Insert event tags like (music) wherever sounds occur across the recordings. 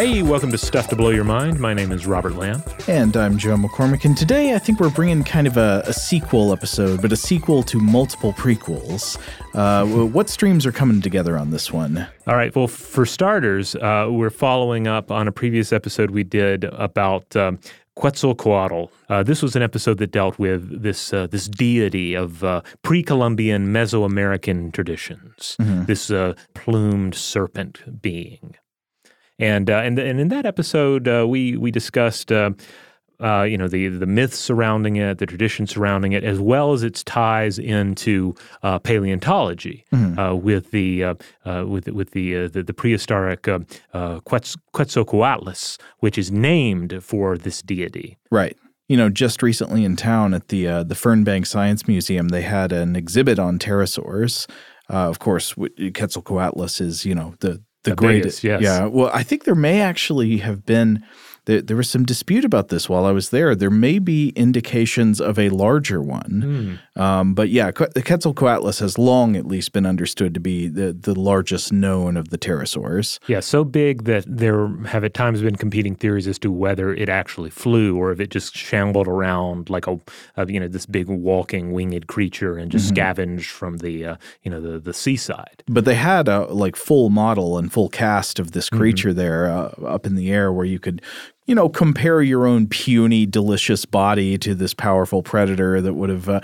Hey, welcome to Stuff to Blow Your Mind. My name is Robert Lamb. And I'm Joe McCormick. And today I think we're bringing kind of a, a sequel episode, but a sequel to multiple prequels. Uh, what streams are coming together on this one? All right. Well, for starters, uh, we're following up on a previous episode we did about um, Quetzalcoatl. Uh, this was an episode that dealt with this uh, this deity of uh, pre-Columbian Mesoamerican traditions. Mm-hmm. This uh, plumed serpent being. And uh, and and in that episode, uh, we we discussed. Uh, uh, you know the the myths surrounding it, the tradition surrounding it, as well as its ties into uh, paleontology mm-hmm. uh, with the uh, uh, with with the, the, the prehistoric uh, Quetzalcoatlus, which is named for this deity. Right. You know, just recently in town at the the Fernbank Science Museum, they had an exhibit on pterosaurs. of course, Quetzalcoatlus is you know the the, the greatest. Yes. Yeah. Well, I think there may actually have been there, there was some dispute about this while I was there. There may be indications of a larger one. Mm. Um, but yeah, the Quetzalcoatlus has long at least been understood to be the, the largest known of the pterosaurs. Yeah, so big that there have at times been competing theories as to whether it actually flew or if it just shambled around like a, a you know this big walking winged creature and just mm-hmm. scavenged from the uh, you know the the seaside. But they had a like full model and full cast of this mm-hmm. creature mm-hmm. there uh, up in the air where you could you know, compare your own puny, delicious body to this powerful predator that would have. Uh,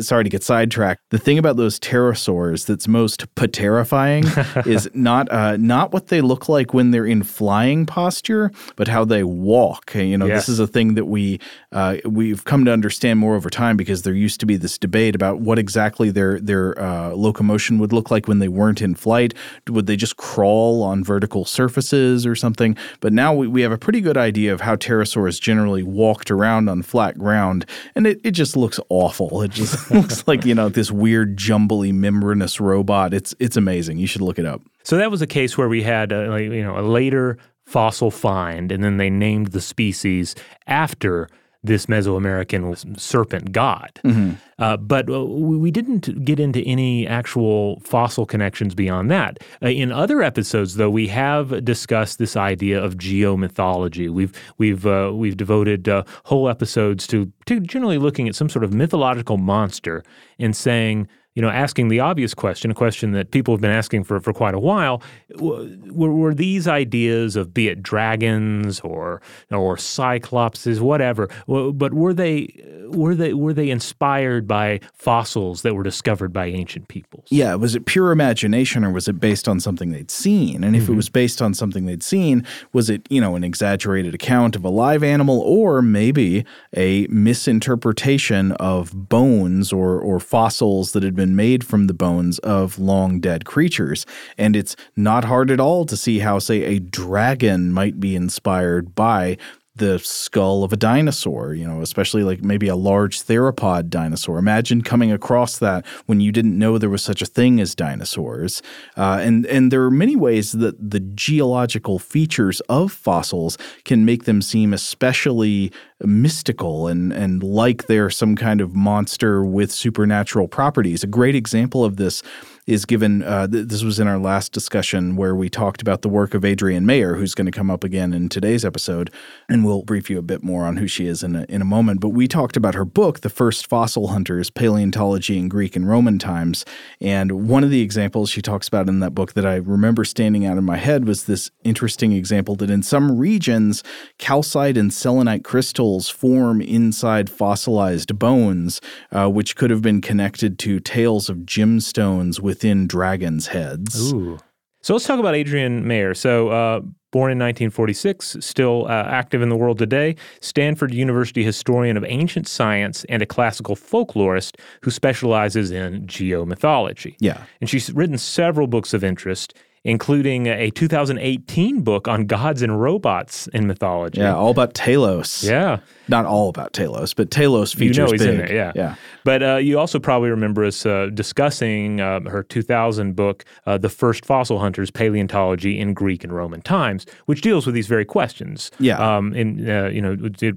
sorry to get sidetracked. The thing about those pterosaurs that's most terrifying (laughs) is not uh, not what they look like when they're in flying posture, but how they walk. You know, this is a thing that we uh, we've come to understand more over time because there used to be this debate about what exactly their their uh, locomotion would look like when they weren't in flight. Would they just crawl on vertical surfaces or something? But now we, we have a pretty good idea of how pterosaurs generally walked around on flat ground, and it, it just looks awful. It just (laughs) looks like you know this weird, jumbly, membranous robot. It's it's amazing. You should look it up. So that was a case where we had uh, a, you know a later fossil find, and then they named the species after this Mesoamerican serpent god. Mm-hmm. Uh, but uh, we didn't get into any actual fossil connections beyond that. Uh, in other episodes, though, we have discussed this idea of geomythology. We've we've uh, we've devoted uh, whole episodes to, to generally looking at some sort of mythological monster and saying you know, asking the obvious question, a question that people have been asking for, for quite a while, were, were these ideas of be it dragons or or cyclopses, whatever, but were they were they were they inspired by fossils that were discovered by ancient peoples? Yeah, was it pure imagination or was it based on something they'd seen? And if mm-hmm. it was based on something they'd seen, was it you know an exaggerated account of a live animal or maybe a misinterpretation of bones or or fossils that had been made from the bones of long dead creatures. And it's not hard at all to see how, say, a dragon might be inspired by the skull of a dinosaur, you know, especially like maybe a large theropod dinosaur. Imagine coming across that when you didn't know there was such a thing as dinosaurs. Uh, and and there are many ways that the geological features of fossils can make them seem especially mystical and and like they're some kind of monster with supernatural properties. A great example of this is given. Uh, th- this was in our last discussion where we talked about the work of Adrienne Mayor, who's going to come up again in today's episode, and we'll brief you a bit more on who she is in a, in a moment. But we talked about her book, The First Fossil Hunters: Paleontology in Greek and Roman Times, and one of the examples she talks about in that book that I remember standing out in my head was this interesting example that in some regions, calcite and selenite crystals form inside fossilized bones, uh, which could have been connected to tales of gemstones with within dragons' heads. Ooh. So let's talk about Adrienne Mayor. So, uh, born in 1946, still uh, active in the world today, Stanford University historian of ancient science and a classical folklorist who specializes in geomythology. Yeah. And she's written several books of interest, including a 2018 book on gods and robots in mythology. Yeah, all about Talos. Yeah. Not all about Talos, but Talos features you know he's big. in there, yeah. yeah. But uh, you also probably remember us uh, discussing uh, her 2000 book, uh, "The First Fossil Hunters: Paleontology in Greek and Roman Times," which deals with these very questions. Yeah. Um, in uh, you know,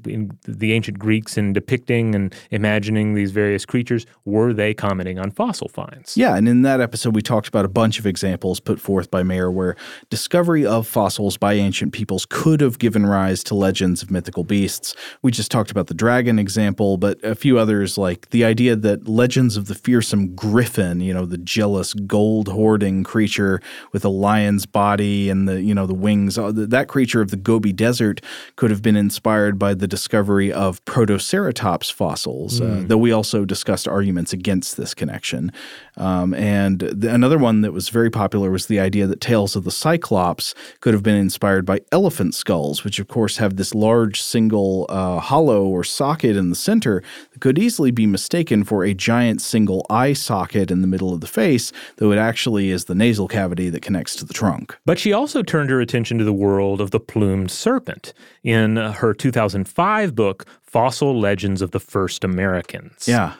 in the ancient Greeks in depicting and imagining these various creatures, were they commenting on fossil finds? Yeah, and in that episode, we talked about a bunch of examples put forth by Mayor where discovery of fossils by ancient peoples could have given rise to legends of mythical beasts. We just talked about the dragon example, but a few others like the idea that legends of the fearsome griffin, you know, the jealous gold hoarding creature with a lion's body and the, you know, the wings, uh, that creature of the Gobi Desert could have been inspired by the discovery of Protoceratops fossils, uh, though we also discussed arguments against this connection. Um, and the, another one that was very popular was the idea that tales of the Cyclops could have been inspired by elephant skulls, which of course have this large single uh, hollow or socket in the center that could easily be mistaken for a giant single eye socket in the middle of the face, though it actually is the nasal cavity that connects to the trunk. But she also turned her attention to the world of the plumed serpent in her 2005 book, Fossil Legends of the First Americans. Yeah.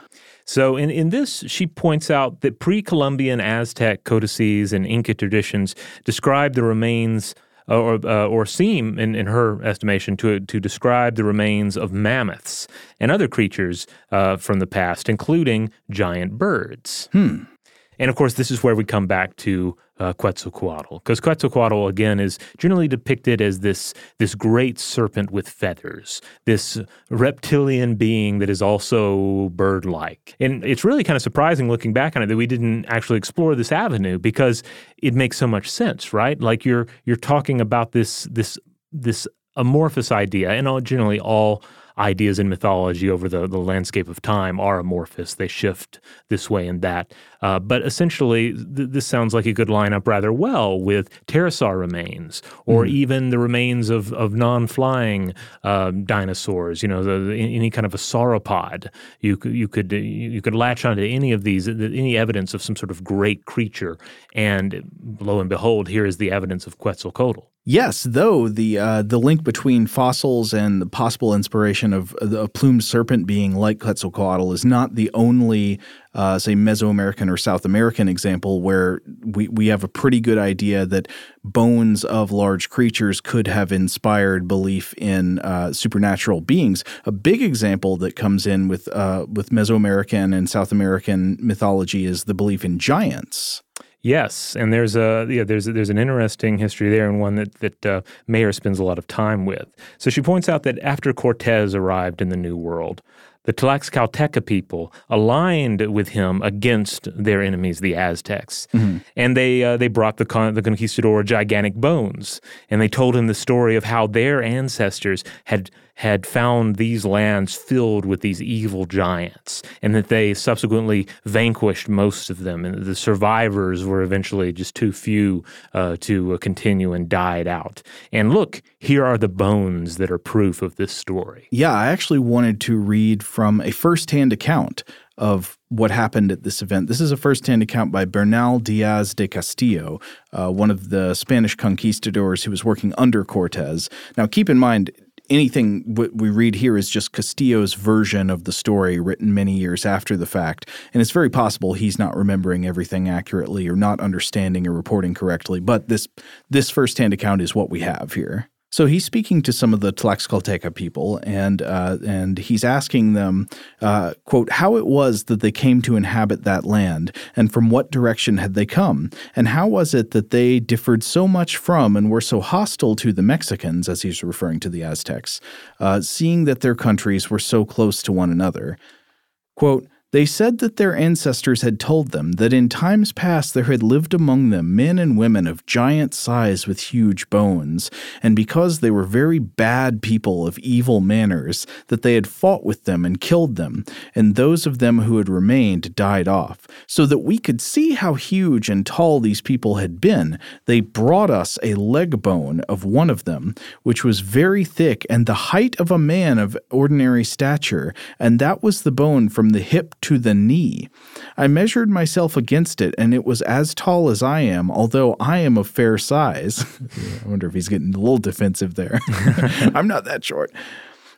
So in, in this, she points out that pre-Columbian Aztec codices and Inca traditions describe the remains or, uh, or seem, in, in her estimation, to, to describe the remains of mammoths and other creatures uh, from the past, including giant birds. Hmm. And of course, this is where we come back to uh, Quetzalcoatl, because Quetzalcoatl again is generally depicted as this this great serpent with feathers, this reptilian being that is also bird-like. And it's really kind of surprising looking back on it that we didn't actually explore this avenue because it makes so much sense, right? Like you're you're talking about this this this amorphous idea, and all, generally all ideas in mythology over the, the landscape of time are amorphous. They shift this way and that. Uh, but essentially, th- this sounds like it could line up rather well with pterosaur remains or even the remains of, of non flying um, dinosaurs, you know, the, the, any kind of a sauropod. You you, could, you could latch onto any of these, any evidence of some sort of great creature. And lo and behold, here is the evidence of Quetzalcoatl. Yes, though the uh, the link between fossils and the possible inspiration of a plumed serpent being like Quetzalcoatl is not the only, uh, say, Mesoamerican or South American example where we, we have a pretty good idea that bones of large creatures could have inspired belief in uh, supernatural beings. A big example that comes in with uh, with Mesoamerican and South American mythology is the belief in giants. Yes, and there's a yeah, there's there's an interesting history there, and one that that uh, Mayor spends a lot of time with. So she points out that after Cortez arrived in the New World, the Tlaxcalteca people aligned with him against their enemies, the Aztecs, mm-hmm. and they uh, they brought the con- the conquistador gigantic bones, and they told him the story of how their ancestors had had found these lands filled with these evil giants, and that they subsequently vanquished most of them, and the survivors were eventually just too few uh, to uh, continue and died out. And look, here are the bones that are proof of this story. Yeah, I actually wanted to read from a firsthand account of what happened at this event. This is a firsthand account by Bernal Diaz de Castillo, uh, one of the Spanish conquistadors who was working under Cortez. Now, keep in mind, anything we read here is just Castillo's version of the story written many years after the fact. And it's very possible he's not remembering everything accurately or not understanding or reporting correctly. But this this firsthand account is what we have here. So he's speaking to some of the Tlaxcalteca people, and uh, and he's asking them, uh, quote, how it was that they came to inhabit that land, and from what direction had they come, and how was it that they differed so much from and were so hostile to the Mexicans, as he's referring to the Aztecs, uh, seeing that their countries were so close to one another. Quote, they said that their ancestors had told them that in times past there had lived among them men and women of giant size with huge bones, and because they were very bad people of evil manners, that they had fought with them and killed them, and those of them who had remained died off. So that we could see how huge and tall these people had been, they brought us a leg bone of one of them, which was very thick and the height of a man of ordinary stature, and that was the bone from the hip to the knee. I measured myself against it, and it was as tall as I am, although I am of fair size. (laughs) I wonder if he's getting a little defensive there. (laughs) I'm not that short.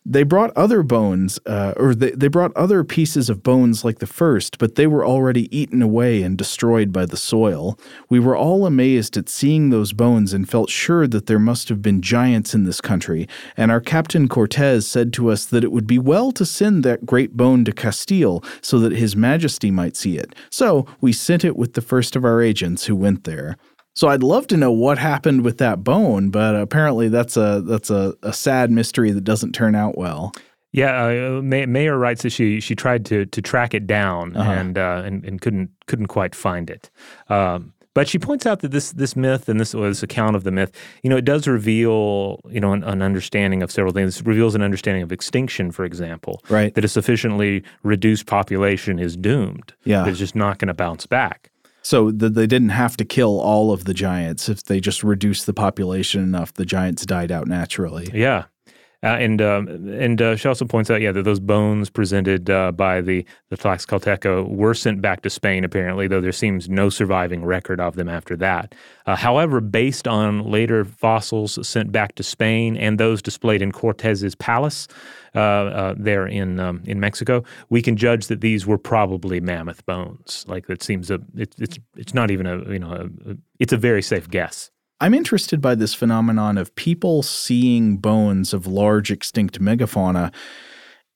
They brought other bones, uh, or they, they brought other pieces of bones like the first, but they were already eaten away and destroyed by the soil. We were all amazed at seeing those bones and felt sure that there must have been giants in this country, and our captain Cortez said to us that it would be well to send that great bone to Castile so that his majesty might see it. So we sent it with the first of our agents who went there. So I'd love to know what happened with that bone, but apparently that's a that's a, a sad mystery that doesn't turn out well. Yeah, uh, May- Mayor writes that she she tried to to track it down Uh-huh. and, uh, and and couldn't couldn't quite find it. Um, but she points out that this this myth and this was account of the myth, you know, it does reveal you know an, an understanding of several things. It reveals an understanding of extinction, for example, Right. That a sufficiently reduced population is doomed. Yeah. it's just not going to bounce back. So that they didn't have to kill all of the giants if they just reduced the population enough. The giants died out naturally. Yeah. Uh, and um, and uh, she also points out, yeah, that those bones presented uh, by the the Tlaxcalteca were sent back to Spain, apparently, though there seems no surviving record of them after that. Uh, however, based on later fossils sent back to Spain and those displayed in Cortez's palace uh, uh, there in um, in Mexico, we can judge that these were probably mammoth bones. Like it seems a it, it's it's not even a you know a, a- it's a very safe guess. I'm interested by this phenomenon of people seeing bones of large extinct megafauna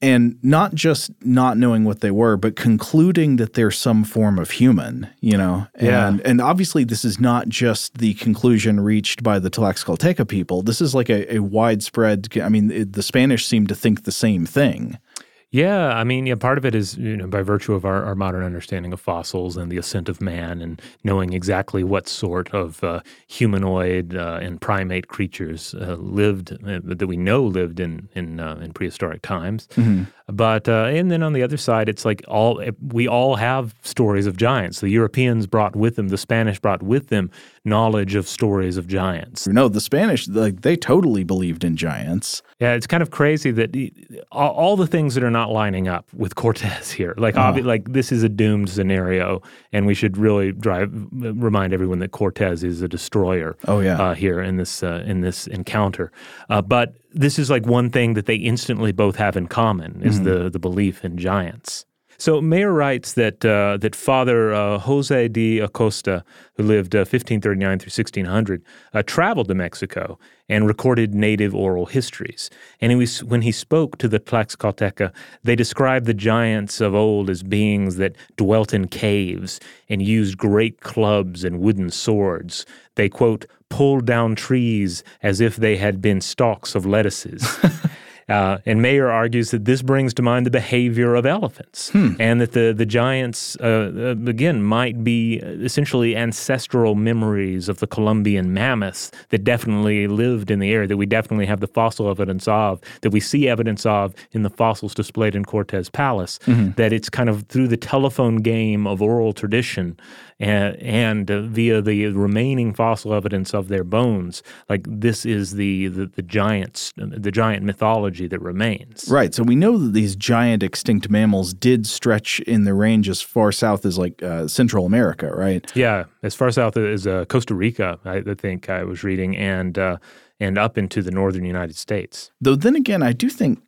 and not just not knowing what they were, but concluding that they're some form of human, you know? Yeah. And, and obviously, this is not just the conclusion reached by the Tlaxcalteca people. This is like a, a widespread, I mean, it, the Spanish seem to think the same thing. Yeah, I mean, yeah, part of it is you know by virtue of our, our modern understanding of fossils and the ascent of man, and knowing exactly what sort of uh, humanoid uh, and primate creatures uh, lived uh, that we know lived in in uh, in prehistoric times. But uh, and then on the other side, it's like all we all have stories of giants. The Europeans brought with them, the Spanish brought with them knowledge of stories of giants. No, the Spanish, like, they totally believed in giants. Yeah, it's kind of crazy that he- all, all the things that are not lining up with Cortez (laughs) here, like obvi- like this is a doomed scenario, and we should really drive remind everyone that Cortez is a destroyer. Oh, yeah. uh, here in this uh, in this encounter, uh, but this is like one thing that they instantly both have in common is the the belief in giants. So Mayor writes that uh, that Father uh, Jose de Acosta, who lived uh, 1539 through 1600, uh, traveled to Mexico and recorded native oral histories. And he was, when he spoke to the Tlaxcalteca, they described the giants of old as beings that dwelt in caves and used great clubs and wooden swords. They quote pulled down trees as if they had been stalks of lettuces. (laughs) Uh, and Mayor argues that this brings to mind the behavior of elephants, and that the the giants uh, uh, again might be essentially ancestral memories of the Columbian mammoths that definitely lived in the area, that we definitely have the fossil evidence of, that we see evidence of in the fossils displayed in Cortez Palace. That it's kind of through the telephone game of oral tradition and, and uh, via the remaining fossil evidence of their bones, like this is the the, the giants, the giant mythology that remains. Right. So we know that these giant extinct mammals did stretch in the range as far south as like uh, Central America, right? Yeah, as far south as uh, Costa Rica, I, I think I was reading, and uh, and up into the northern United States. Though then again, I do think.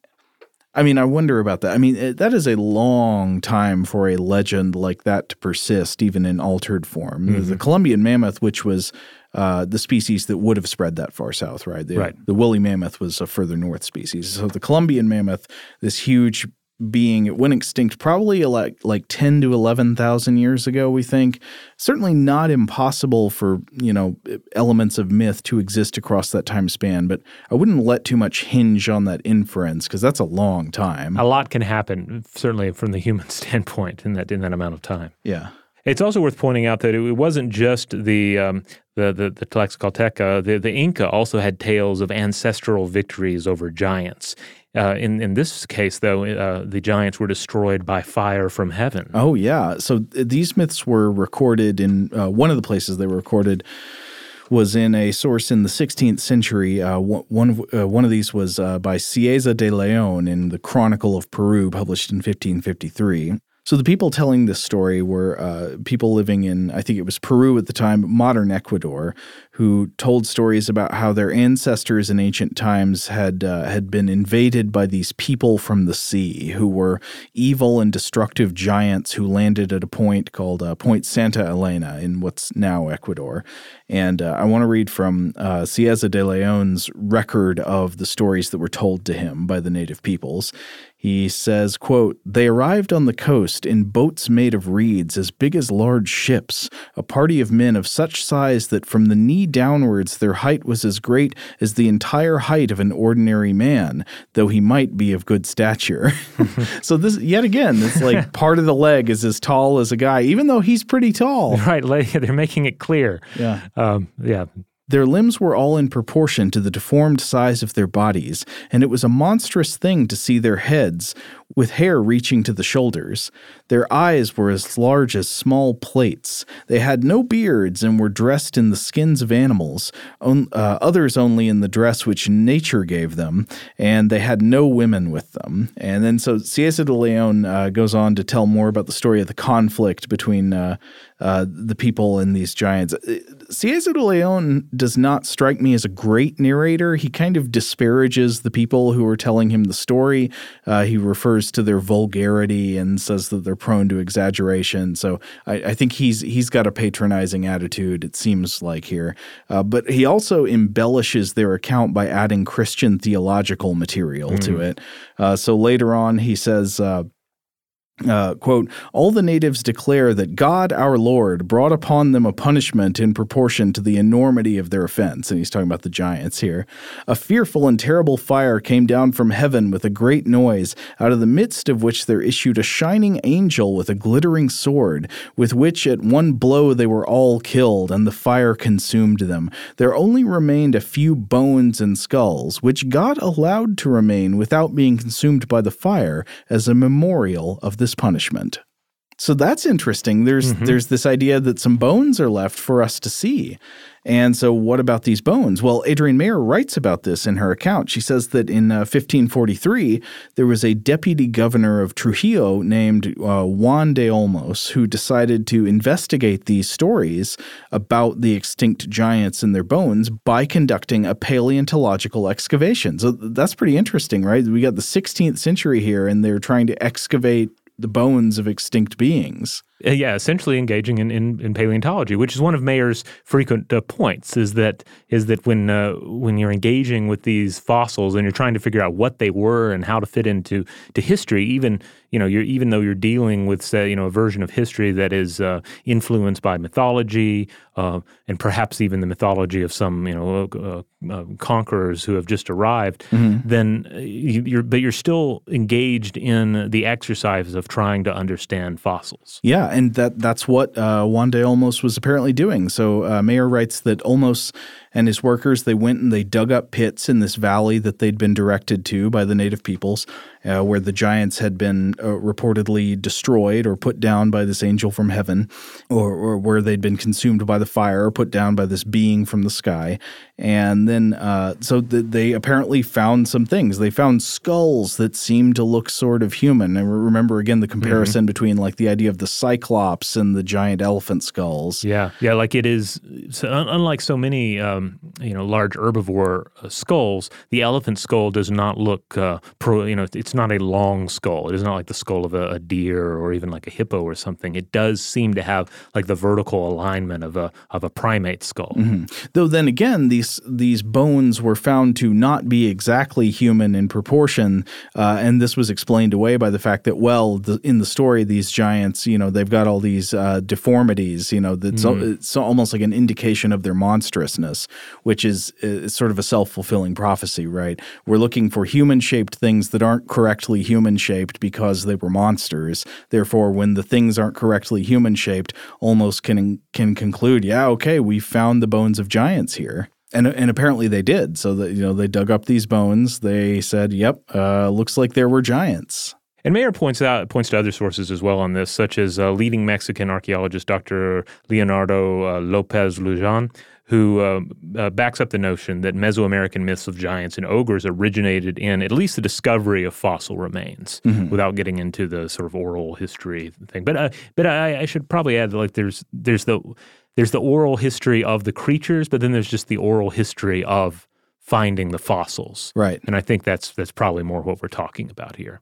I mean, I wonder about that. I mean, that is a long time for a legend like that to persist, even in altered form. The Columbian mammoth, which was uh, the species that would have spread that far south, right? The, Right. The woolly mammoth was a further north species. So the Columbian mammoth, this huge being, it went extinct probably like like ten to eleven thousand years ago. We think certainly not impossible for you know elements of myth to exist across that time span, but I wouldn't let too much hinge on that inference because that's a long time. A lot can happen, certainly from the human (laughs) standpoint, in that in that amount of time. yeah. It's also worth pointing out that it wasn't just the um, the the, the Tlaxcalteca. The, the Inca also had tales of ancestral victories over giants. Uh, in in this case, though, uh, the giants were destroyed by fire from heaven. Oh yeah. So these myths were recorded in uh, one of the places they were recorded was in a source in the 16th century. Uh, one uh, one of these was uh, by Cieza de Leon in the Chronicle of Peru, published in 1553. So the people telling this story were uh, people living in, I think it was Peru at the time, modern Ecuador, who told stories about how their ancestors in ancient times had uh, had been invaded by these people from the sea, who were evil and destructive giants who landed at a point called uh, Point Santa Elena in what's now Ecuador. And uh, I want to read from uh, Cieza de Leon's record of the stories that were told to him by the native peoples. He says, quote, They arrived on the coast in boats made of reeds as big as large ships, a party of men of such size that from the knee downwards their height was as great as the entire height of an ordinary man, though he might be of good stature. (laughs) so this yet again, it's like (laughs) part of the leg is as tall as a guy, even though he's pretty tall. Right, (laughs) they're making it clear. Yeah. Um, yeah, their limbs were all in proportion to the deformed size of their bodies, and it was a monstrous thing to see their heads, with hair reaching to the shoulders. Their eyes were as large as small plates. They had no beards and were dressed in the skins of animals, on, uh, others only in the dress which nature gave them, and they had no women with them. And then so Cieza de Leon uh, goes on to tell more about the story of the conflict between uh, uh the people and these giants. Uh, Cieza de Leon does not strike me as a great narrator. He kind of disparages the people who are telling him the story. Uh, he refers to their vulgarity and says that they're prone to exaggeration. So I, I, think he's he's got a patronizing attitude. It seems like here, uh, but he also embellishes their account by adding Christian theological material mm. to it. Uh, so later on, he says. Uh, uh, quote, all the natives declare that God our Lord brought upon them a punishment in proportion to the enormity of their offense. And he's talking about the giants here. A fearful and terrible fire came down from heaven with a great noise, out of the midst of which there issued a shining angel with a glittering sword, with which at one blow they were all killed, and the fire consumed them. There only remained a few bones and skulls, which God allowed to remain without being consumed by the fire, as a memorial of this punishment. So that's interesting. There's mm-hmm. there's this idea that some bones are left for us to see. And so, what about these bones? Well, Adrienne Mayor writes about this in her account. She says that in uh, 1543, there was a deputy governor of Trujillo named uh, Juan de Olmos who decided to investigate these stories about the extinct giants and their bones by conducting a paleontological excavation. So, that's pretty interesting, right? We got the 16th century here, and they're trying to excavate the bones of extinct beings. Uh, yeah, essentially engaging in, in, in, paleontology, which is one of Mayor's frequent uh, points. Is that is that when uh, when you're engaging with these fossils and you're trying to figure out what they were and how to fit into to history, even you know, you're even though you're dealing with say, you know a version of history that is uh, influenced by mythology uh, and perhaps even the mythology of some you know uh, conquerors who have just arrived, mm-hmm. then you, are but you're still engaged in the exercise of trying to understand fossils. Yeah, and that that's what uh, Juan de Olmos was apparently doing. So uh, Mayor writes that Olmos and his workers they went and they dug up pits in this valley that they'd been directed to by the native peoples uh, where the giants had been uh, reportedly destroyed or put down by this angel from heaven, or, or, where they'd been consumed by the fire or put down by this being from the sky. And then, uh, so th- they apparently found some things. They found skulls that seemed to look sort of human. And remember again the comparison mm-hmm. between like the idea of the cyclops and the giant elephant skulls. Yeah, yeah, like it is. So unlike so many, um, you know, large herbivore uh, skulls, the elephant skull does not look uh, pro. You know, it's not a long skull. It is not like the skull of a, a, deer or even like a hippo or something. It does seem to have like the vertical alignment of a of a primate skull. Mm-hmm. Though then again, these these bones were found to not be exactly human in proportion, uh, and this was explained away by the fact that well, the, in the story, these giants, you know, they've got all these uh, deformities. You know, that's mm-hmm. it's almost like an indication of their monstrousness, which is, is sort of a self fulfilling prophecy, right? We're looking for human shaped things that aren't correctly human shaped because they were monsters. Therefore, when the things aren't correctly human shaped, almost can can conclude, yeah, okay, we found the bones of giants here. And, and apparently they did. So that you know they dug up these bones. They said, "Yep, uh, looks like there were giants." And Mayor points out points to other sources as well on this, such as uh, leading Mexican archaeologist Dr. Leonardo uh, Lopez Lujan, who uh, uh, backs up the notion that Mesoamerican myths of giants and ogres originated in at least the discovery of fossil remains, mm-hmm. without getting into the sort of oral history thing. But uh, but I, I, should probably add that like there's there's the there's the oral history of the creatures, but then there's just the oral history of finding the fossils. Right. And I think that's that's probably more what we're talking about here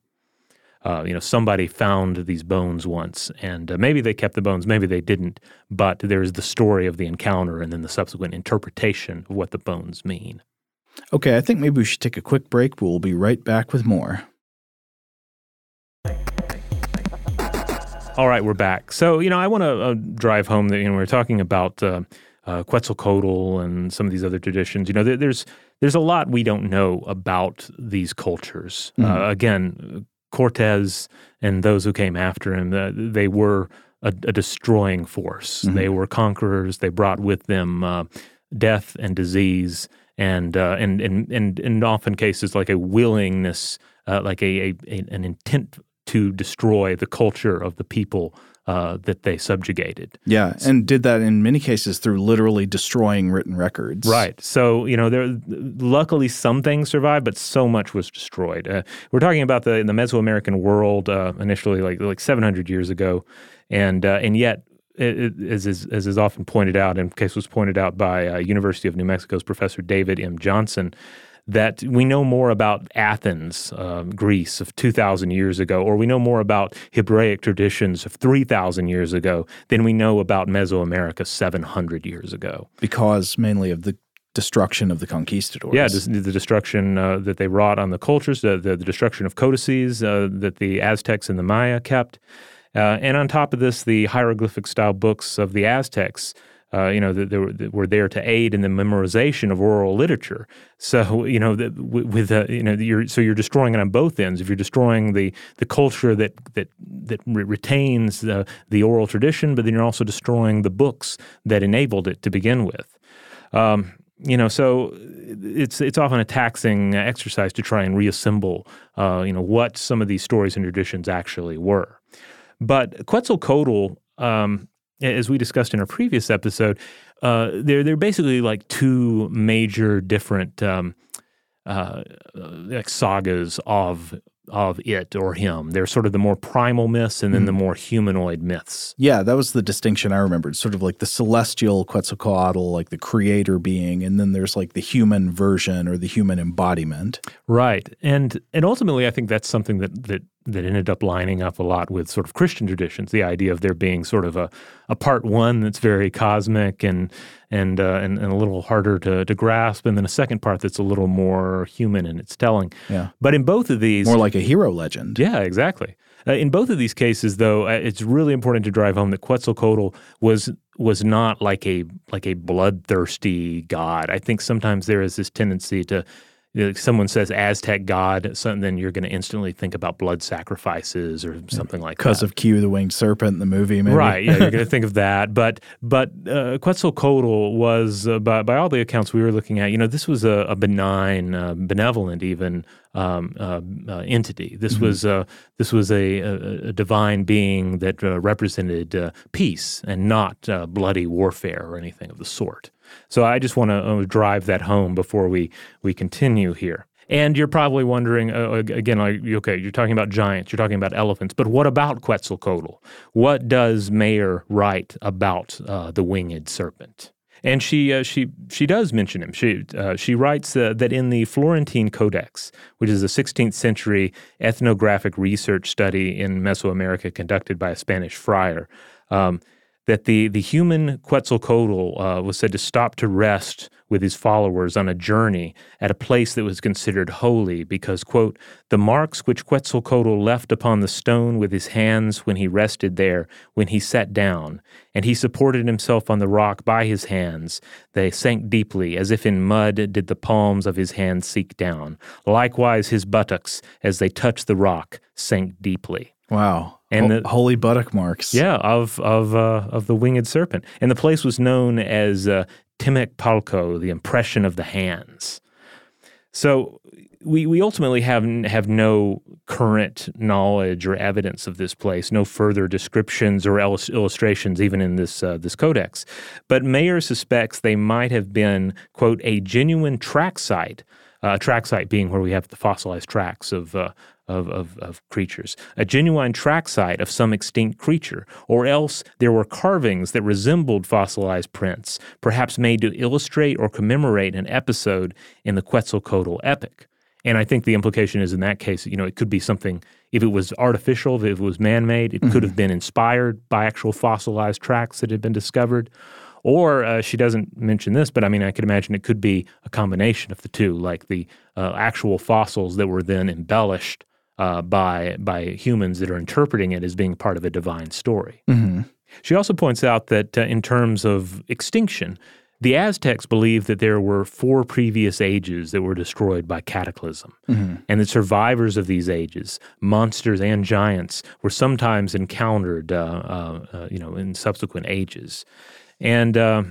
uh, you know, somebody found these bones once, and uh, maybe they kept the bones, maybe they didn't. But there's the story of the encounter and then the subsequent interpretation of what the bones mean. Okay, I think maybe we should take a quick break. We'll be right back with more. All right, we're back. So, you know, I want to uh, drive home that, you know, we're talking about uh, uh, Quetzalcoatl and some of these other traditions. You know, there, there's there's a lot we don't know about these cultures. Uh, mm-hmm. again, Cortez and those who came after him, uh, they were a, a destroying force. Mm-hmm. They were conquerors. They brought with them uh, death and disease, and uh, and and and in often cases like a willingness, uh, like a, a, an intent to destroy the culture of the people uh, that they subjugated. Yeah, and did that in many cases through literally destroying written records. Right. So you know, there luckily some things survived, but so much was destroyed. Uh, we're talking about the in the Mesoamerican world uh, initially, like like 700 years ago, and uh, and yet. It, it, as, is, as is often pointed out, and case was pointed out by uh, University of New Mexico's Professor David M. Johnson, that we know more about Athens, uh, Greece of 2,000 years ago, or we know more about Hebraic traditions of 3,000 years ago than we know about Mesoamerica 700 years ago. Because mainly of the destruction of the conquistadors. Yeah, the, the destruction uh, that they wrought on the cultures, the, the, the destruction of codices uh, that the Aztecs and the Maya kept. Uh, and on top of this, the hieroglyphic style books of the Aztecs uh, you know, that, were, were there to aid in the memorization of oral literature. So, you know, the, with uh, you know, you're, so you're destroying it on both ends. If you're destroying the the culture that that that re- retains the, the oral tradition, but then you're also destroying the books that enabled it to begin with. Um, you know, so it's it's often a taxing exercise to try and reassemble, uh, you know, what some of these stories and traditions actually were. But Quetzalcoatl um, as we discussed in our previous episode, uh, they're they're basically like two major different um, uh, like sagas of of it or him. They're sort of the more primal myths and then mm. the more humanoid myths. Yeah, that was the distinction I remembered. Sort of like the celestial Quetzalcoatl, like the creator being, and then there's like the human version or the human embodiment. Right. And and ultimately I think that's something that that that ended up lining up a lot with sort of Christian traditions. The idea of there being sort of a, a part one that's very cosmic and and, uh, and and a little harder to, to grasp, and then a second part that's a little more human in its telling. Yeah. But in both of these, more like a hero legend. Yeah, exactly. Uh, in both of these cases, though, uh, it's really important to drive home that Quetzalcoatl was was not like a like a bloodthirsty god. I think sometimes there is this tendency to someone says Aztec god, so then you're going to instantly think about blood sacrifices or something like that. Because of Q, the winged serpent in the movie, maybe. Right. Yeah, you're going (laughs) to think of that. But but uh, Quetzalcoatl was, uh, by, by all the accounts we were looking at, you know, this was a, a benign, uh, benevolent even um, uh, uh, entity. This mm-hmm. was uh, this was a, a, a, divine being that represented peace and not bloody warfare or anything of the sort. So I just want to uh, drive that home before we we continue here. And you're probably wondering uh, again, like, okay, you're talking about giants, you're talking about elephants, but what about Quetzalcoatl? What does Mayor write about uh, the winged serpent? And she uh, she she does mention him. She uh, she writes uh, that in the Florentine Codex, which is a 16th century ethnographic research study in Mesoamerica conducted by a Spanish friar. Um, that the, the human Quetzalcoatl uh, was said to stop to rest with his followers on a journey at a place that was considered holy because, quote, the marks which Quetzalcoatl left upon the stone with his hands when he rested there, when he sat down, and he supported himself on the rock by his hands, they sank deeply, as if in mud did the palms of his hands sink down. Likewise his buttocks, as they touched the rock, sank deeply. Wow and the holy buttock marks. Yeah, of of uh, of the winged serpent, and the place was known as uh, Palco, the impression of the hands. So we we ultimately have have no current knowledge or evidence of this place, no further descriptions or illustrations, even in this uh, this codex. But Mayor suspects they might have been quote a genuine track site. Uh, track site being where we have the fossilized tracks of, uh, of, of, of, creatures, a genuine track site of some extinct creature, or else there were carvings that resembled fossilized prints, perhaps made to illustrate or commemorate an episode in the Quetzalcoatl epic. And I think the implication is in that case, you know, it could be something, if it was artificial, if it was man made, it mm-hmm. could have been inspired by actual fossilized tracks that had been discovered. Or uh, she doesn't mention this, but I mean, I could imagine it could be a combination of the two, like the uh, actual fossils that were then embellished uh, by by humans that are interpreting it as being part of a divine story. Mm-hmm. She also points out that uh, in terms of extinction, the Aztecs believed that there were four previous ages that were destroyed by cataclysm, mm-hmm. and that survivors of these ages, monsters and giants, were sometimes encountered, uh, uh, uh, you know, in subsequent ages. And uh,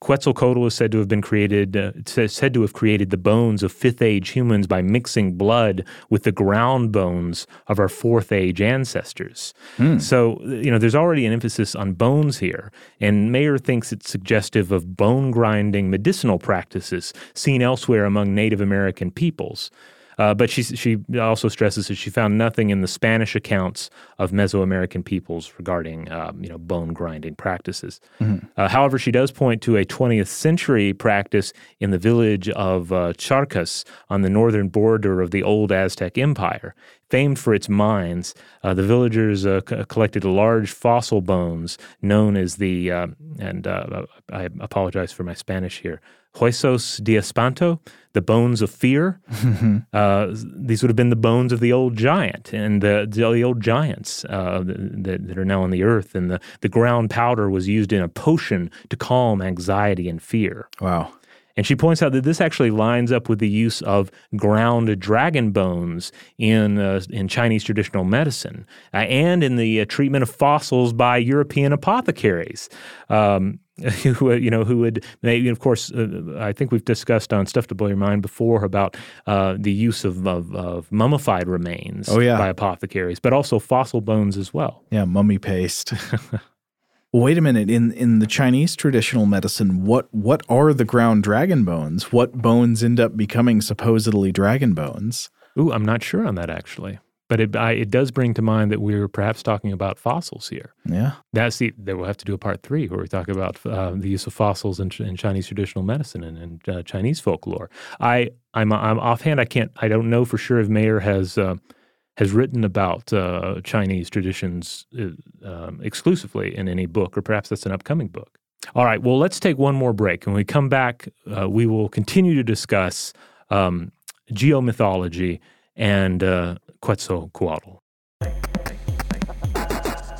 Quetzalcoatl is said to have been created, uh, said to have created the bones of fifth age humans by mixing blood with the ground bones of our fourth age ancestors. Mm. So, you know, there's already an emphasis on bones here. And Mayor thinks it's suggestive of bone grinding medicinal practices seen elsewhere among Native American peoples. Uh, but she she also stresses that she found nothing in the Spanish accounts of Mesoamerican peoples regarding um, you know bone grinding practices. Mm-hmm. Uh, however, she does point to a 20th century practice in the village of uh, Charcas on the northern border of the old Aztec Empire. Famed for its mines, uh, the villagers uh, c- collected large fossil bones known as the, uh, and I apologize for my Spanish here, Huesos de Espanto, the bones of fear. Mm-hmm. Uh, these would have been the bones of the old giant and the, the old giants uh, that, that, are now on the earth. And the, the ground powder was used in a potion to calm anxiety and fear. Wow. And she points out that this actually lines up with the use of ground dragon bones in uh, in Chinese traditional medicine uh, and in the uh, treatment of fossils by European apothecaries. Um, (laughs) who you know who would maybe of course uh, I think we've discussed on stuff to blow your mind before about uh, the use of, of, of, mummified remains oh, yeah. by apothecaries, but also fossil bones as well. Yeah, mummy paste. (laughs) Wait a minute. In in the Chinese traditional medicine, what what are the ground dragon bones? What bones end up becoming supposedly dragon bones? Ooh, I'm not sure on that actually. But it, I, it does bring to mind that we're perhaps talking about fossils here. Yeah, that's the. that we'll have to do a part three where we talk about uh, the use of fossils in, in Chinese traditional medicine and, and uh, Chinese folklore. I I'm I'm offhand. I can't. I don't know for sure if Mayor has. Uh, has written about uh, Chinese traditions uh, um, exclusively in any book, or perhaps that's an upcoming book. All right, well, let's take one more break. When we come back, uh, we will continue to discuss um, geomythology and uh, Quetzalcoatl.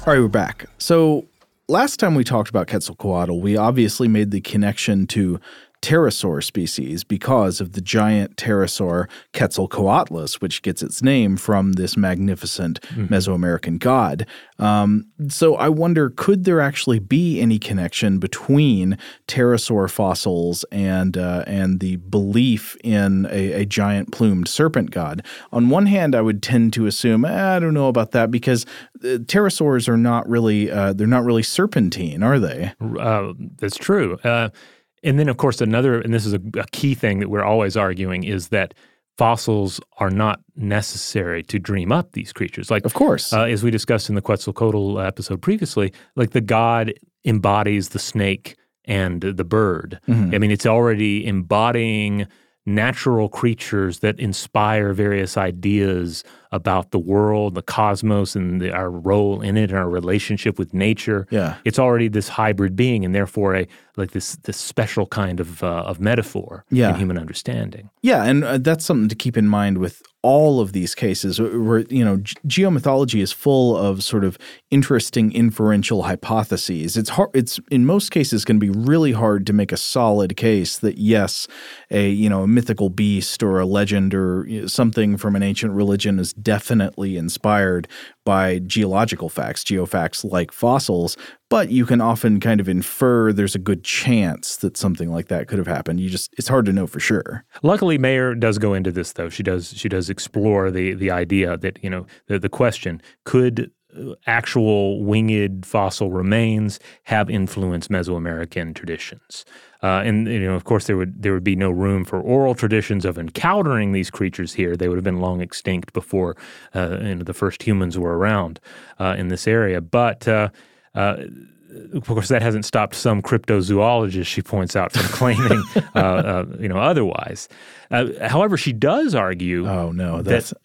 All right, we're back. So last time we talked about Quetzalcoatl, we obviously made the connection to pterosaur species because of the giant pterosaur Quetzalcoatlus, which gets its name from this magnificent mm-hmm. Mesoamerican god. Um, so I wonder, could there actually be any connection between pterosaur fossils and uh, and the belief in a, a, giant plumed serpent god? On one hand, I would tend to assume eh, I don't know about that because uh, pterosaurs are not really uh, they're not really serpentine, are they? Uh, that's true. Uh, and then, of course, another, and this is a, a key thing that we're always arguing, is that fossils are not necessary to dream up these creatures. Like, of course, uh, as we discussed in the Quetzalcoatl episode previously, like the god embodies the snake and the bird. Mm-hmm. I mean, it's already embodying natural creatures that inspire various ideas about the world, the cosmos, and the, our role in it, and our relationship with nature. Yeah, it's already this hybrid being, and therefore a like this this special kind of uh, of metaphor yeah. in human understanding. Yeah, and uh, that's something to keep in mind with all of these cases where you know geomythology is full of sort of interesting inferential hypotheses it's hard it's in most cases going to be really hard to make a solid case that yes a you know a mythical beast or a legend or something from an ancient religion is definitely inspired by geological facts geofacts like fossils but you can often kind of infer there's a good chance that something like that could have happened. You just it's hard to know for sure. Luckily, Mayor does go into this though. She does she does explore the the idea that you know the the question could actual winged fossil remains have influenced Mesoamerican traditions. Uh, and you know, of course, there would there would be no room for oral traditions of encountering these creatures here. They would have been long extinct before uh, you know, the first humans were around uh, in this area. But uh, uh, of course, that hasn't stopped some cryptozoologists, she points out, from claiming, (laughs) uh, uh, you know, otherwise. Uh, however, she does argue. Oh no, that's. (laughs)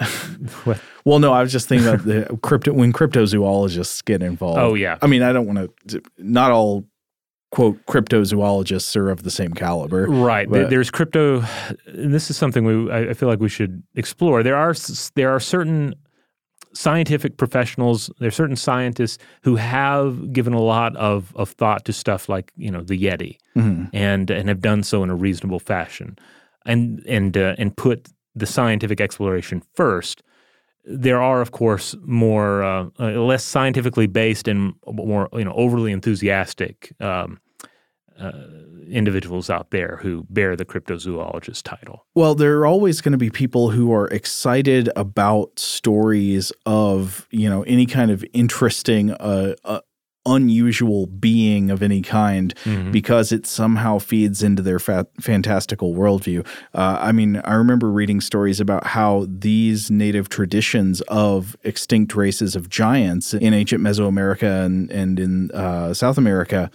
That, (laughs) well, no, I was just thinking about the crypto when cryptozoologists get involved. Oh yeah. I mean, I don't want to. Not all quote cryptozoologists are of the same caliber. Right. But, There's crypto. and this is something we I feel like we should explore. There are there are certain scientific professionals, there are certain scientists who have given a lot of, of thought to stuff like you know the Yeti, mm-hmm. and and have done so in a reasonable fashion, and and uh, and put the scientific exploration first. There are, of course, more uh, uh, less scientifically based and more you know overly enthusiastic um, uh, individuals out there who bear the cryptozoologist title? Well, there are always going to be people who are excited about stories of, you know, any kind of interesting, uh, uh, unusual being of any kind mm-hmm. because it somehow feeds into their fa- fantastical worldview. Uh, I mean, I remember reading stories about how these native traditions of extinct races of giants in ancient Mesoamerica and, and in uh, South America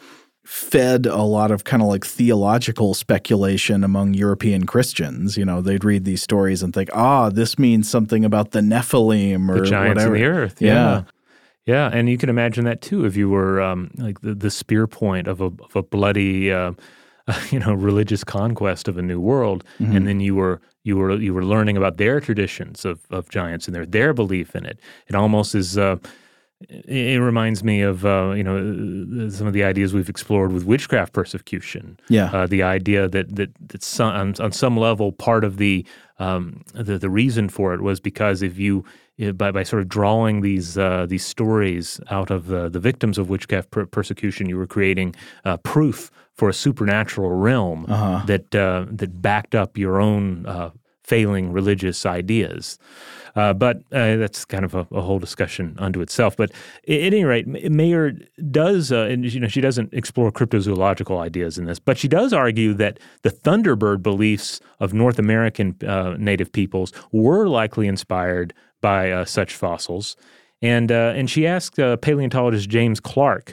fed a lot of kind of like theological speculation among European Christians. You know, they'd read these stories and think, ah, this means something about the Nephilim or the giants whatever. of the earth. Yeah. yeah. yeah. and you can imagine that too if you were um, like the, the spear point of a, of a bloody, uh, (laughs) you know, religious conquest of a new world, mm-hmm. and then you were you were you were learning about their traditions of, of giants and their their belief in it. It almost is. Uh, it reminds me of uh, you know some of the ideas we've explored with witchcraft persecution. Yeah, uh, the idea that that that some, on, on, some level part of the, um, the the reason for it was because if you by by sort of drawing these uh, these stories out of the, the victims of witchcraft per- persecution, you were creating uh, proof for a supernatural realm uh-huh. that uh, that backed up your own uh, failing religious ideas. Uh, but uh, that's kind of a, a, whole discussion unto itself. But at any rate, Mayor does, uh, and you know, she doesn't explore cryptozoological ideas in this, but she does argue that the Thunderbird beliefs of North American uh, native peoples were likely inspired by uh, such fossils. And, uh, and she asked paleontologist James Clark,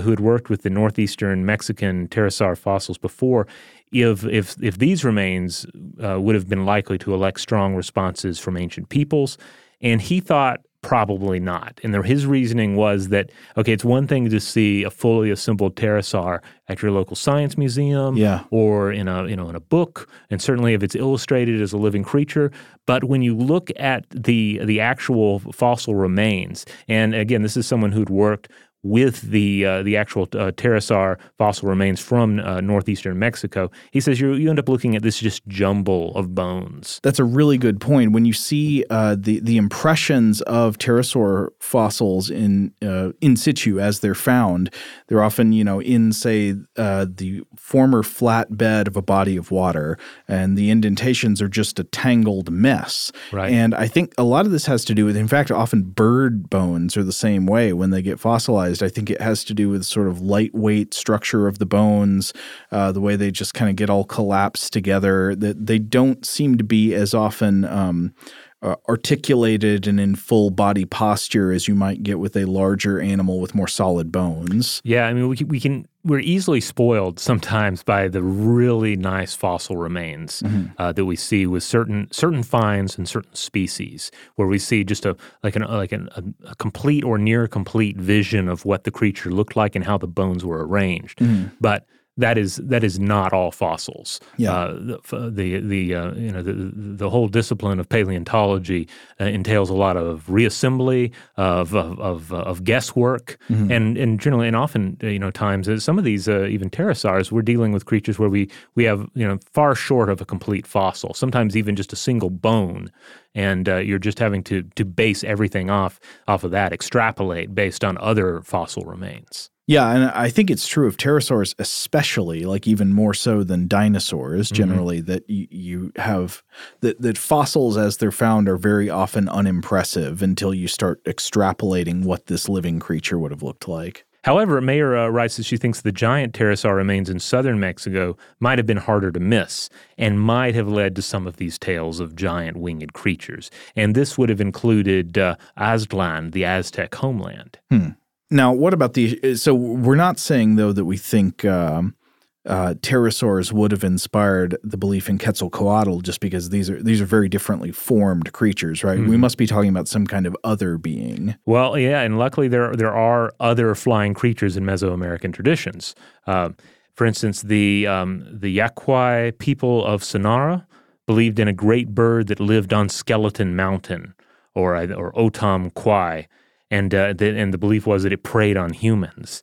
who had worked with the northeastern Mexican pterosaur fossils before, if if if these remains uh, would have been likely to elect strong responses from ancient peoples, and he thought probably not. And there, his reasoning was that okay, it's one thing to see a fully assembled pterosaur at your local science museum, yeah. or in a you know in a book, and certainly if it's illustrated as a living creature. But when you look at the the actual fossil remains, and again, this is someone who'd worked with the uh, the actual uh, pterosaur fossil remains from uh, northeastern Mexico. He says you you end up looking at this just jumble of bones. That's a really good point. When you see uh, the the impressions of pterosaur fossils in uh, in situ as they're found, they're often you know in say uh, the former flat bed of a body of water, and the indentations are just a tangled mess. Right. And I think a lot of this has to do with, in fact, often bird bones are the same way when they get fossilized I think it has to do with sort of lightweight structure of the bones, uh, the way they just kind of get all collapsed together. That they don't seem to be as often um, uh, articulated and in full body posture as you might get with a larger animal with more solid bones. Yeah, I mean, we can, we can we're easily spoiled sometimes by the really nice fossil remains mm-hmm. uh, that we see with certain certain finds and certain species, where we see just a like an like an, a, a, complete or near complete vision of what the creature looked like and how the bones were arranged, mm-hmm. but that is that is not all fossils. Yeah. Uh, the the, the uh, you know the the whole discipline of paleontology uh, entails a lot of reassembly of of of, uh, of guesswork mm-hmm. and and generally and often uh, you know times uh, some of these even pterosaurs we're dealing with creatures where we we have you know far short of a complete fossil. Sometimes even just a single bone, and you're just having to to base everything off off of that, extrapolate based on other fossil remains. Yeah, and I think it's true of pterosaurs, especially, like even more so than dinosaurs. Generally, mm-hmm. that you, you have that that fossils as they're found are very often unimpressive until you start extrapolating what this living creature would have looked like. However, Mayor uh, writes that she thinks the giant pterosaur remains in southern Mexico might have been harder to miss and might have led to some of these tales of giant winged creatures. And this would have included uh, Aztlan, the Aztec homeland. Hmm. Now, what about the? So we're not saying though that we think um, uh, pterosaurs would have inspired the belief in Quetzalcoatl just because these are these are very differently formed creatures, right? Mm-hmm. We must be talking about some kind of other being. Well, yeah, and luckily there there are other flying creatures in Mesoamerican traditions. Uh, for instance, the um, the Yaqui people of Sonora believed in a great bird that lived on Skeleton Mountain, or or Otam Kawi, and uh, the, and the belief was that it preyed on humans.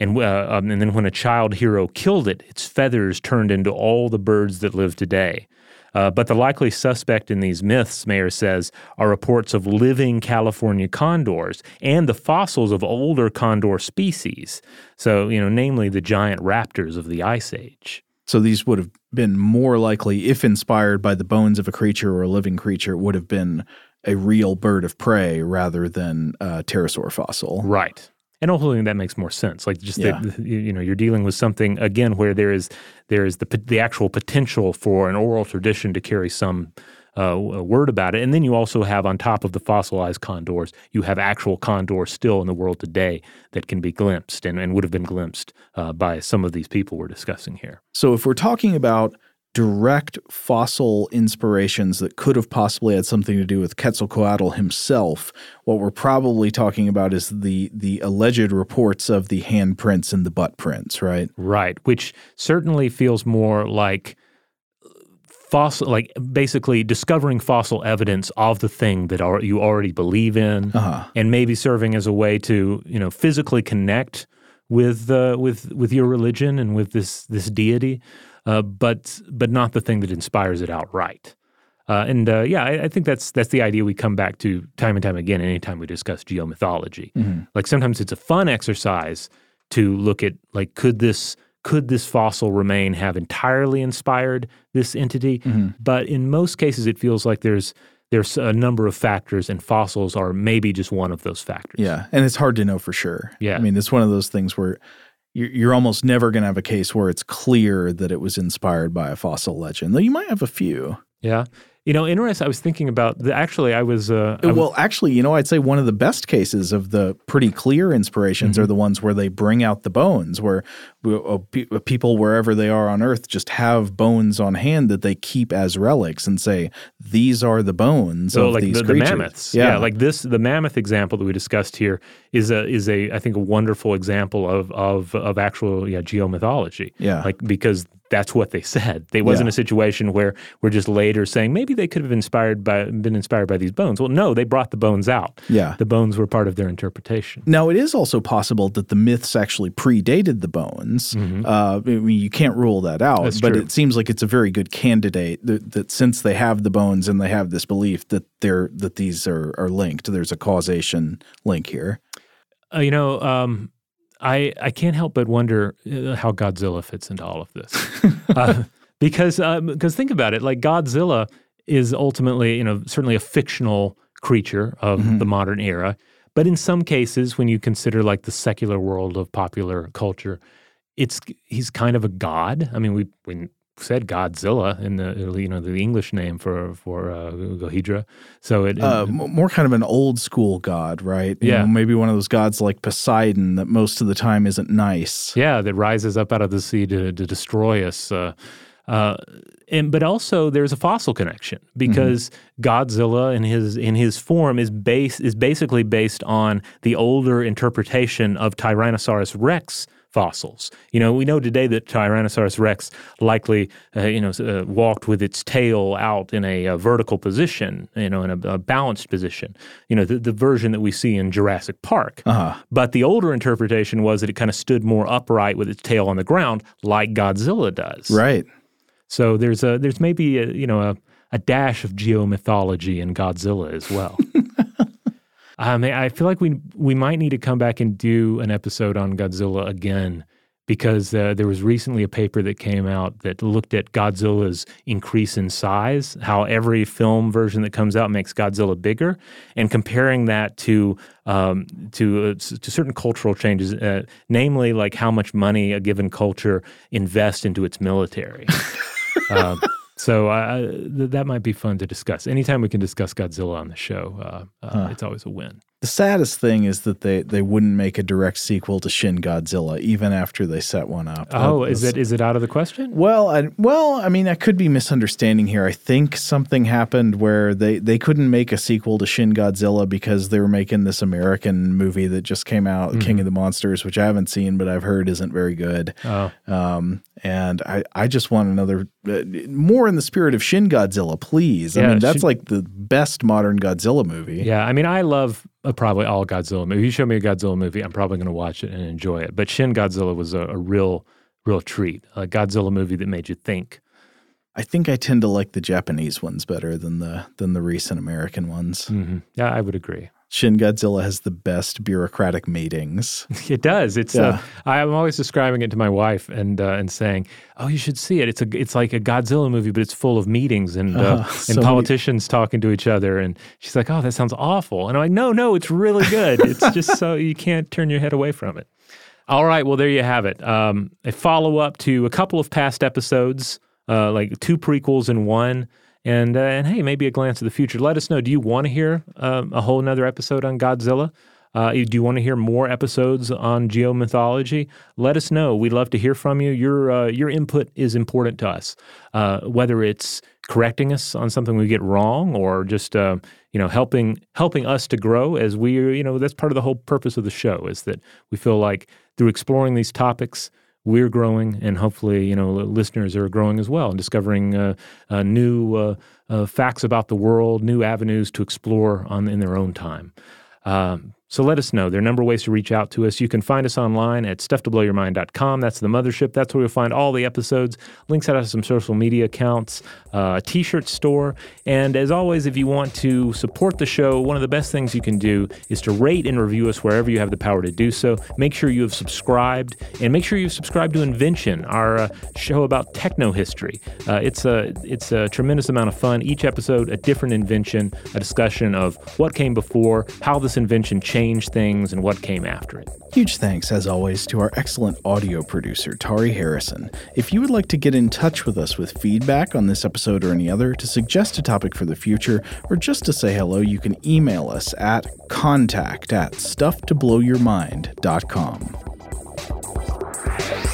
And, uh, um, and then when a child hero killed it, its feathers turned into all the birds that live today. Uh, but the likely suspect in these myths, Mayor says, are reports of living California condors and the fossils of older condor species. So, you know, namely the giant raptors of the Ice Age. So these would have been more likely, if inspired by the bones of a creature or a living creature, would have been a real bird of prey rather than a pterosaur fossil. Right and hopefully that makes more sense. Like just yeah. that you know you're dealing with something again where there is there is the the actual potential for an oral tradition to carry some uh, word about it, and then you also have on top of the fossilized condors, you have actual condors still in the world today that can be glimpsed and, and would have been glimpsed uh, by some of these people we're discussing here. So if we're talking about direct fossil inspirations that could have possibly had something to do with Quetzalcoatl himself. What we're probably talking about is the the alleged reports of the handprints and the butt prints, right? Right, which certainly feels more like fossil like basically discovering fossil evidence of the thing that are, you already believe in uh-huh. and maybe serving as a way to, you know, physically connect with uh, with with your religion and with this this deity uh, but but not the thing that inspires it outright. Uh, and uh, yeah, I, I, think that's that's the idea we come back to time and time again anytime we discuss geomythology. Mm-hmm. Like sometimes it's a fun exercise to look at like could this could this fossil remain have entirely inspired this entity? Mm-hmm. But in most cases, it feels like there's there's a number of factors, and fossils are maybe just one of those factors. Yeah, and it's hard to know for sure. Yeah, I mean, it's one of those things where you're almost never going to have a case where it's clear that it was inspired by a fossil legend, though you might have a few. Yeah. You know, interesting. I was thinking about the, actually. I was uh, I well, actually, you know, I'd say one of the best cases of the pretty clear inspirations mm-hmm. are the ones where they bring out the bones, where uh, uh, people wherever they are on Earth just have bones on hand that they keep as relics and say these are the bones so of like these the, creatures. The mammoths, yeah. yeah, like this. The mammoth example that we discussed here is a is a I think a wonderful example of of of actual yeah geomythology. Yeah, like because that's what they said. They wasn't yeah. a situation where we're just later saying maybe they could have inspired by been inspired by these bones. Well, no, they brought the bones out. Yeah, the bones were part of their interpretation. Now, it is also possible that the myths actually predated the bones. Mm-hmm. Uh, I mean, you can't rule that out, that's but true. it seems like it's a very good candidate that, that, since they have the bones and they have this belief that they're that these are are linked. There's a causation link here. Uh, you know, um, I I can't help but wonder uh, how Godzilla fits into all of this, (laughs) uh, because because uh, think about it, like Godzilla is ultimately you know certainly a fictional creature of mm-hmm. the modern era, but in some cases, when you consider like the secular world of popular culture, it's he's kind of a god. I mean, we we said Godzilla in the you know the English name for for uh, Gojira. So it, uh, more kind of an old school god, right? You yeah, know, maybe one of those gods like Poseidon that most of the time isn't nice. Yeah, that rises up out of the sea to to destroy us. Uh, uh, and but also there's a fossil connection because mm-hmm. Godzilla in his in his form is base is basically based on the older interpretation of Tyrannosaurus Rex fossils. You know, we know today that Tyrannosaurus rex likely, uh, you know, uh, walked with its tail out in a, a vertical position, you know, in a, a, balanced position. You know, the, the version that we see in Jurassic Park. Uh-huh. But the older interpretation was that it kind of stood more upright with its tail on the ground, like Godzilla does. Right. So there's a there's maybe a, you know a, a dash of geomythology in Godzilla as well. (laughs) I I feel like we we might need to come back and do an episode on Godzilla again because uh, there was recently a paper that came out that looked at Godzilla's increase in size, how every film version that comes out makes Godzilla bigger, and comparing that to um, to uh, to certain cultural changes, uh, namely like how much money a given culture invests into its military. (laughs) um, so uh, th- that might be fun to discuss. Anytime we can discuss Godzilla on the show, uh, uh, huh. it's always a win. The saddest thing is that they, they wouldn't make a direct sequel to Shin Godzilla even after they set one up. Oh, was, is it is it out of the question? Well, I, well, I mean, I could be misunderstanding here. I think something happened where they, they couldn't make a sequel to Shin Godzilla because they were making this American movie that just came out, mm-hmm. King of the Monsters, which I haven't seen, but I've heard isn't very good. Oh. Um, and I, I just want another uh, more in the spirit of Shin Godzilla, please. Yeah, I mean, that's Shin- like the best modern Godzilla movie. Yeah, I mean, I love probably all Godzilla movies. If you show me a Godzilla movie, I'm probably going to watch it and enjoy it. But Shin Godzilla was a, a real, real treat. A Godzilla movie that made you think. I think I tend to like the Japanese ones better than the than the recent American ones. Mm-hmm. Yeah, I would agree. Shin Godzilla has the best bureaucratic meetings. (laughs) it does. It's. Uh, yeah. Uh, I'm always describing it to my wife and uh, and saying, "Oh, you should see it. It's a. It's like a Godzilla movie, but it's full of meetings and uh, uh so and politicians many... talking to each other." And she's like, "Oh, that sounds awful." And I'm like, "No, no, it's really good. it's just so (laughs) you can't turn your head away from it." All right. Well, there you have it. Um, a follow up to a couple of past episodes, uh, like two prequels and one and uh, and hey, maybe a glance at the future. Let us know. Do you want to hear um, a whole another episode on Godzilla? Uh, do you want to hear more episodes on geomythology? Let us know. We'd love to hear from you. Your uh, your input is important to us. Uh, whether it's correcting us on something we get wrong, or just uh, you know helping helping us to grow as we you know that's part of the whole purpose of the show is that we feel like through exploring these topics we're growing, and hopefully, you know, listeners are growing as well and discovering uh, uh, new uh, uh facts about the world, new avenues to explore on in their own time. Um, so let us know. There are a number of ways to reach out to us. You can find us online at stufftoblowyourmind.com. That's the mothership. That's where you'll find all the episodes, links out to some social media accounts, uh, a shirt store. And as always, if you want to support the show, one of the best things you can do is to rate and review us wherever you have the power to do so. Make sure you have subscribed and make sure you've subscribed to Invention, our uh, show about techno history. Uh, it's, a, it's a tremendous amount of fun. Each episode, a different invention, a discussion of what came before, how this invention changed changed things and what came after it. Huge thanks, as always, to our excellent audio producer, Tari Harrison. If you would like to get in touch with us with feedback on this episode or any other, to suggest a topic for the future, or just to say hello, you can email us at contact at stufftoblowyourmind.com.